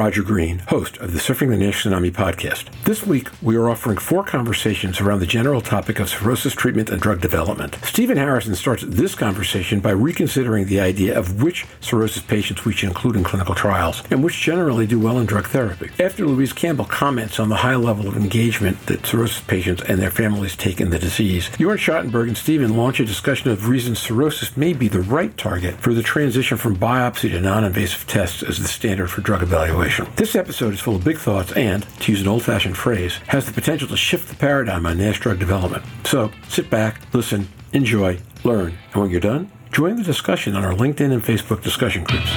Roger Green, host of the Surfing the NASH Tsunami podcast. This week, we are offering four conversations around the general topic of cirrhosis treatment and drug development. Stephen Harrison starts this conversation by reconsidering the idea of which cirrhosis patients we should include in clinical trials and which generally do well in drug therapy. After Louise Campbell comments on the high level of engagement that cirrhosis patients and their families take in the disease, Joern Schattenberg and Stephen launch a discussion of reasons cirrhosis may be the right target for the transition from biopsy to non invasive tests as the standard for drug evaluation. This episode is full of big thoughts and, to use an old fashioned phrase, has the potential to shift the paradigm on NASH drug development. So sit back, listen, enjoy, learn, and when you're done, join the discussion on our LinkedIn and Facebook discussion groups.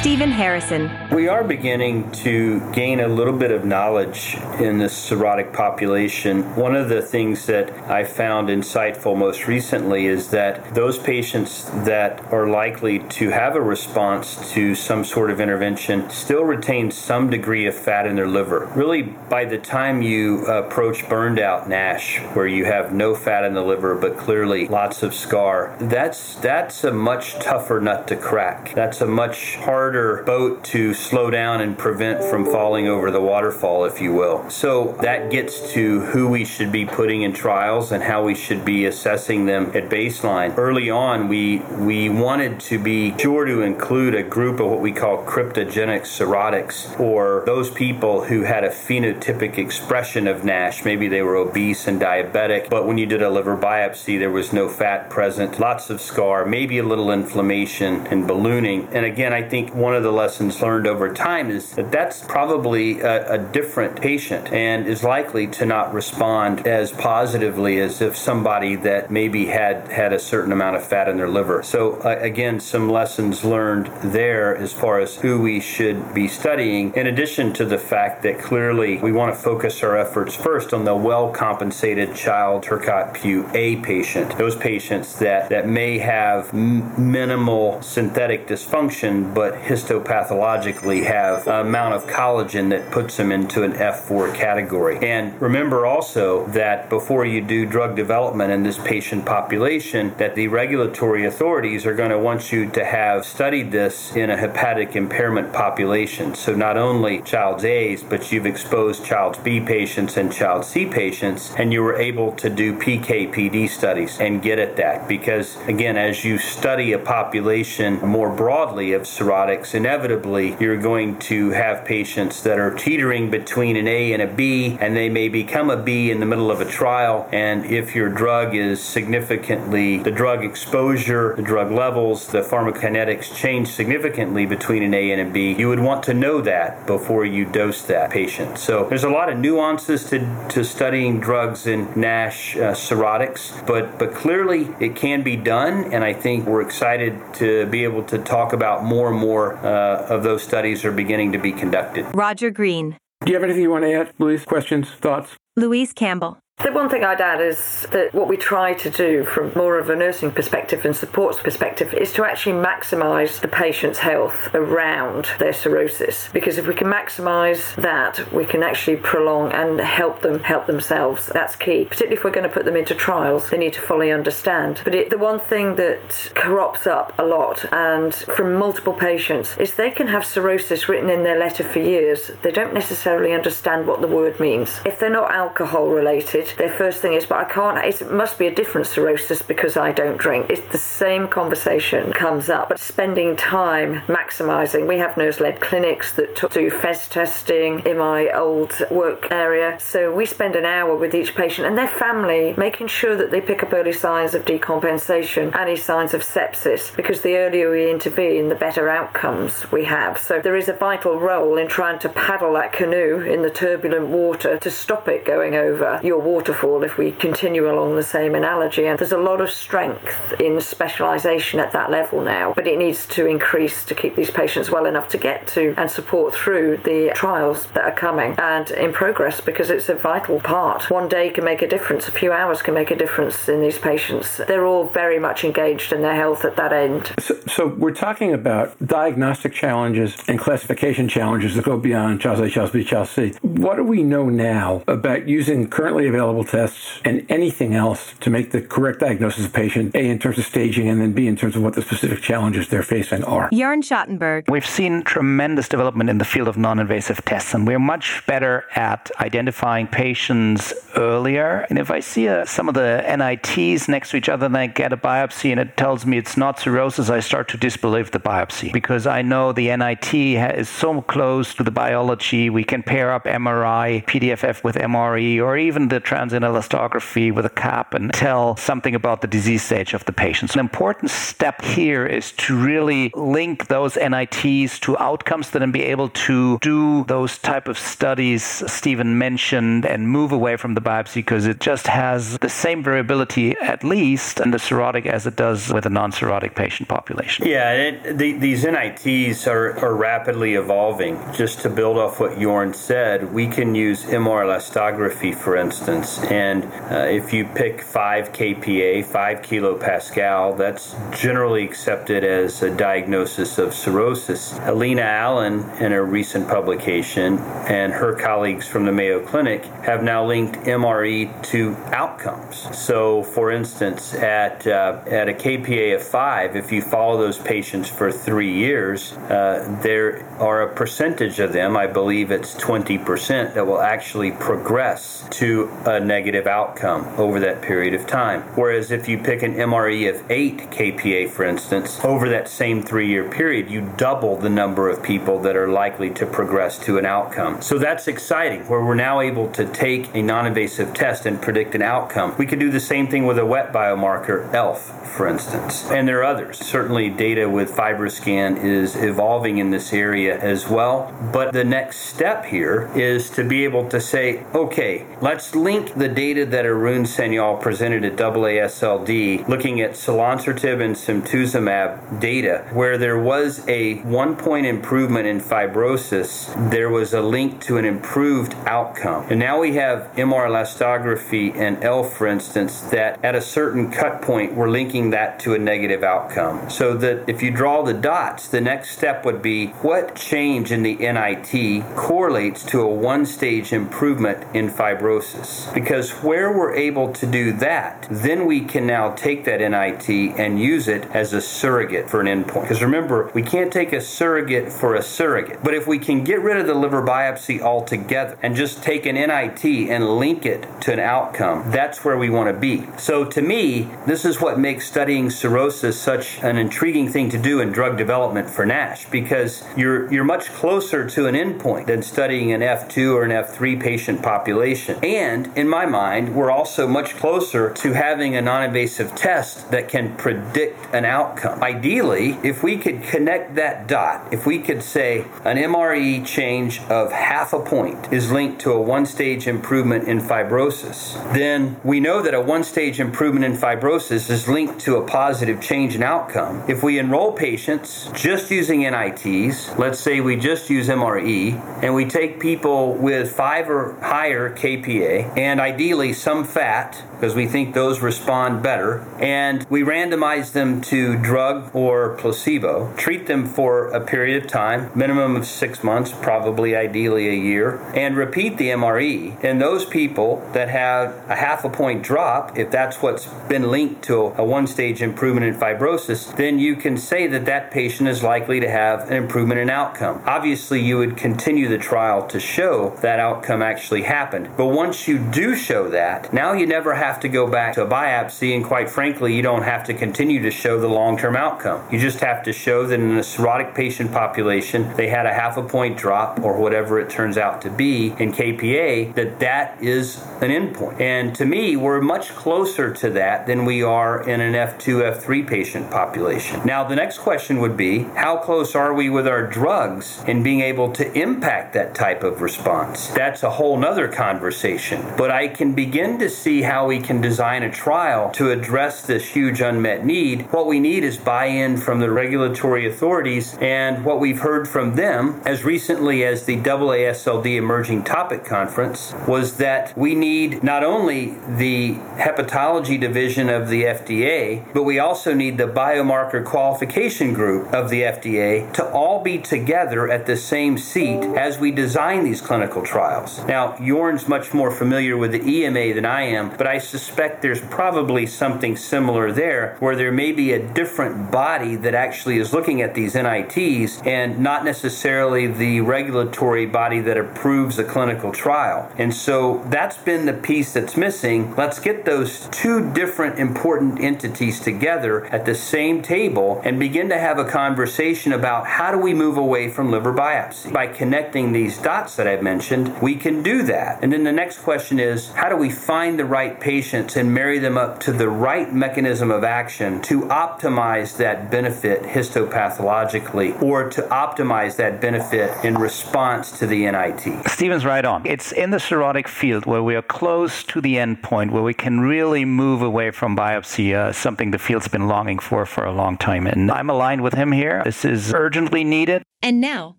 Stephen Harrison. We are beginning to gain a little bit of knowledge in this cirrhotic population. One of the things that I found insightful most recently is that those patients that are likely to have a response to some sort of intervention still retain some degree of fat in their liver. Really, by the time you approach burned out NASH, where you have no fat in the liver but clearly lots of scar, that's that's a much tougher nut to crack. That's a much harder harder boat to slow down and prevent from falling over the waterfall, if you will. So that gets to who we should be putting in trials and how we should be assessing them at baseline. Early on, we we wanted to be sure to include a group of what we call cryptogenic cirrhotics, or those people who had a phenotypic expression of NASH. Maybe they were obese and diabetic, but when you did a liver biopsy, there was no fat present, lots of scar, maybe a little inflammation and ballooning. And again, I think one of the lessons learned over time is that that's probably a, a, different patient and is likely to not respond as positively as if somebody that maybe had had a certain amount of fat in their liver. So uh, again, some lessons learned there as far as who we should be studying. In addition to the fact that clearly we want to focus our efforts first on the well compensated child Turcotte Pugh A patient, those patients that that may have m- minimal synthetic dysfunction but histopathologically have an amount of collagen that puts them into an F4 category. And remember also that before you do drug development in this patient population, that the regulatory authorities are going to want you to have studied this in a hepatic impairment population. So not only child's A's, but you've exposed child's B patients and child C patients, and you were able to do PK/PD studies and get at that. Because again, as you study a population more broadly of cirrhotic inevitably you're going to have patients that are teetering between an A and a B, and they may become a B in the middle of a trial. And if your drug is significantly, the drug exposure, the drug levels, the pharmacokinetics change significantly between an A and a B, you would want to know that before you dose that patient. So there's a lot of nuances to, to studying drugs in NASH uh, cirrhotics, but, but clearly it can be done, and I think we're excited to be able to talk about more and more uh, of those studies are beginning to be conducted. Roger Green. Do you have anything you want to add, Louise? Questions, thoughts? Louise Campbell. The one thing I'd add is that what we try to do from more of a nursing perspective and supports perspective is to actually maximise the patient's health around their cirrhosis. Because if we can maximise that, we can actually prolong and help them help themselves. That's key. Particularly if we're going to put them into trials, they need to fully understand. But it, the one thing that crops up a lot and from multiple patients is they can have cirrhosis written in their letter for years. They don't necessarily understand what the word means. If they're not alcohol related, their first thing is, but I can't, it must be a different cirrhosis because I don't drink. It's the same conversation comes up, but spending time maximising. We have nurse led clinics that do FES testing in my old work area. So we spend an hour with each patient and their family, making sure that they pick up early signs of decompensation, any signs of sepsis, because the earlier we intervene, the better outcomes we have. So there is a vital role in trying to paddle that canoe in the turbulent water to stop it going over your water waterfall if we continue along the same analogy. And there's a lot of strength in specialisation at that level now, but it needs to increase to keep these patients well enough to get to and support through the trials that are coming and in progress because it's a vital part. One day can make a difference, a few hours can make a difference in these patients. They're all very much engaged in their health at that end. So, so we're talking about diagnostic challenges and classification challenges that go beyond Child's A, Child's B, Child's C. What do we know now about using currently available available tests, and anything else to make the correct diagnosis of patient, A, in terms of staging, and then B, in terms of what the specific challenges they're facing are. Jörn Schattenberg. We've seen tremendous development in the field of non invasive tests, and we're much better at identifying patients earlier. And if I see a, some of the NITs next to each other and I get a biopsy and it tells me it's not cirrhosis, I start to disbelieve the biopsy because I know the NIT is so close to the biology. We can pair up MRI, PDFF with MRE, or even the transient elastography with a CAP and tell something about the disease stage of the patient. So an important step here is to really link those NITs to outcomes that and be able to do those type of studies Stephen mentioned and move away from the biopsy because it just has the same variability at least in the cirrhotic as it does with a non-cirrhotic patient population. Yeah, it, the, these NITs are, are rapidly evolving. Just to build off what Jorn said, we can use MR elastography, for instance, and uh, if you pick 5 kPa, 5 kilopascal, that's generally accepted as a diagnosis of cirrhosis. Alina Allen, in a recent publication, and her colleagues from the Mayo Clinic have now linked MRE to outcomes. So, for instance, at uh, at a KPA of five, if you follow those patients for three years, uh, there are a percentage of them, I believe it's 20%, that will actually progress to a negative outcome over that period of time. Whereas if you pick an MRE of 8 kPa, for instance, over that same three year period, you double the number of people that are likely to progress to an outcome. So that's exciting, where we're now able to take a non invasive test and predict an outcome. We could do the same thing with a wet biomarker, ELF, for instance. And there are others. Certainly, data with FibroScan is evolving in this area as well. But the next step here is to be able to say, okay, let's link the data that Arun Sanyal presented at AASLD, looking at selonsertib and simtuzumab data, where there was a one point improvement in fibrosis, there was a link to an improved outcome. And now we have MR elastography and L, for instance, that at a certain cut point, we're linking that to a negative outcome. So that if you draw the dots, the next step would be what change in the NIT correlates to a one stage improvement in fibrosis. Because where we're able to do that, then we can now take that NIT and use it as a surrogate for an endpoint. Because remember, we can't take a surrogate for a surrogate. But if we can get rid of the liver biopsy altogether and just take an NIT and link it to an outcome, that's where we want to be. So to me, this is what makes studying cirrhosis such an intriguing thing to do in drug development for NASH because you're you're much closer to an endpoint than studying an F2 or an F3 patient population. And in my mind, we're also much closer to having a non-invasive test that can predict an outcome. Ideally, if we could connect that dot, if we could say an MRE change of half a point is linked to a one-stage improvement in fibrosis, then we know that a one-stage improvement in fibrosis is linked to a positive change in outcome. If we enroll patients just using NITs, let's say we just use MRE, and we take people with five or higher KPA, and ideally some fat, because we think those respond better, and we randomize them to drug or placebo, treat them for a period of time, minimum of six months, probably ideally a year, and repeat the MRE. And those people that have a half a point drop, if that's what's been linked to a one stage improvement in fibrosis, then you can say that that patient is likely to have an improvement in outcome. Obviously, you would continue the trial to show that outcome actually happened. But once you do show that, now you never have to go back to a biopsy, and quite frankly, you don't have to continue to show the long term outcome. You just have to show that in a cirrhotic patient population, they had a half a point drop or whatever it turns out to be in KPA, that that is an endpoint. And to me, we're much closer to that than we are in an F2, F3 patient population. Now, the next question would be how close are we with our drugs in being able to impact that type of response? That's a whole nother conversation. But I can begin to see how we can design a trial to address this huge unmet need. What we need is buy in from the regulatory authorities, and what we've heard from them as recently as the AASLD Emerging Topic Conference was that we need not only the hepatology division of the FDA, but we also need the biomarker qualification group of the FDA to all be together at the same seat as we design these clinical trials. Now, Jorn's much more familiar with the EMA than I am, but I suspect there's probably something similar there where there may be a different body that actually is looking at these NITs and not necessarily the regulatory body that approves a clinical trial. And so that's been the piece that's missing. Let's get those two different important entities together at the same table and begin to have a conversation about how do we move away from liver biopsy. By connecting these dots that I've mentioned, we can do that. And then the next question is how do we find the right patients and marry them up to the right mechanism of action to optimize that benefit histopathologically or to optimize that benefit in response to the NIT? Stephen's right on. It's in the cirrhotic field where we are close to the end point where we can really move away from biopsy, uh, something the field's been longing for for a long time. And I'm aligned with him here. This is urgently needed. And now,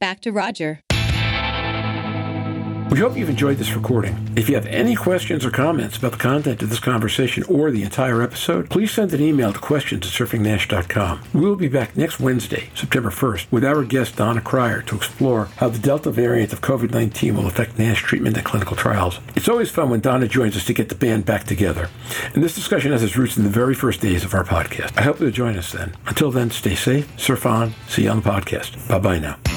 back to Roger. We hope you've enjoyed this recording. If you have any questions or comments about the content of this conversation or the entire episode, please send an email to questions at surfingnash.com. We will be back next Wednesday, September 1st, with our guest Donna Cryer to explore how the Delta variant of COVID 19 will affect NASH treatment and clinical trials. It's always fun when Donna joins us to get the band back together. And this discussion has its roots in the very first days of our podcast. I hope you'll join us then. Until then, stay safe, surf on, see you on the podcast. Bye bye now.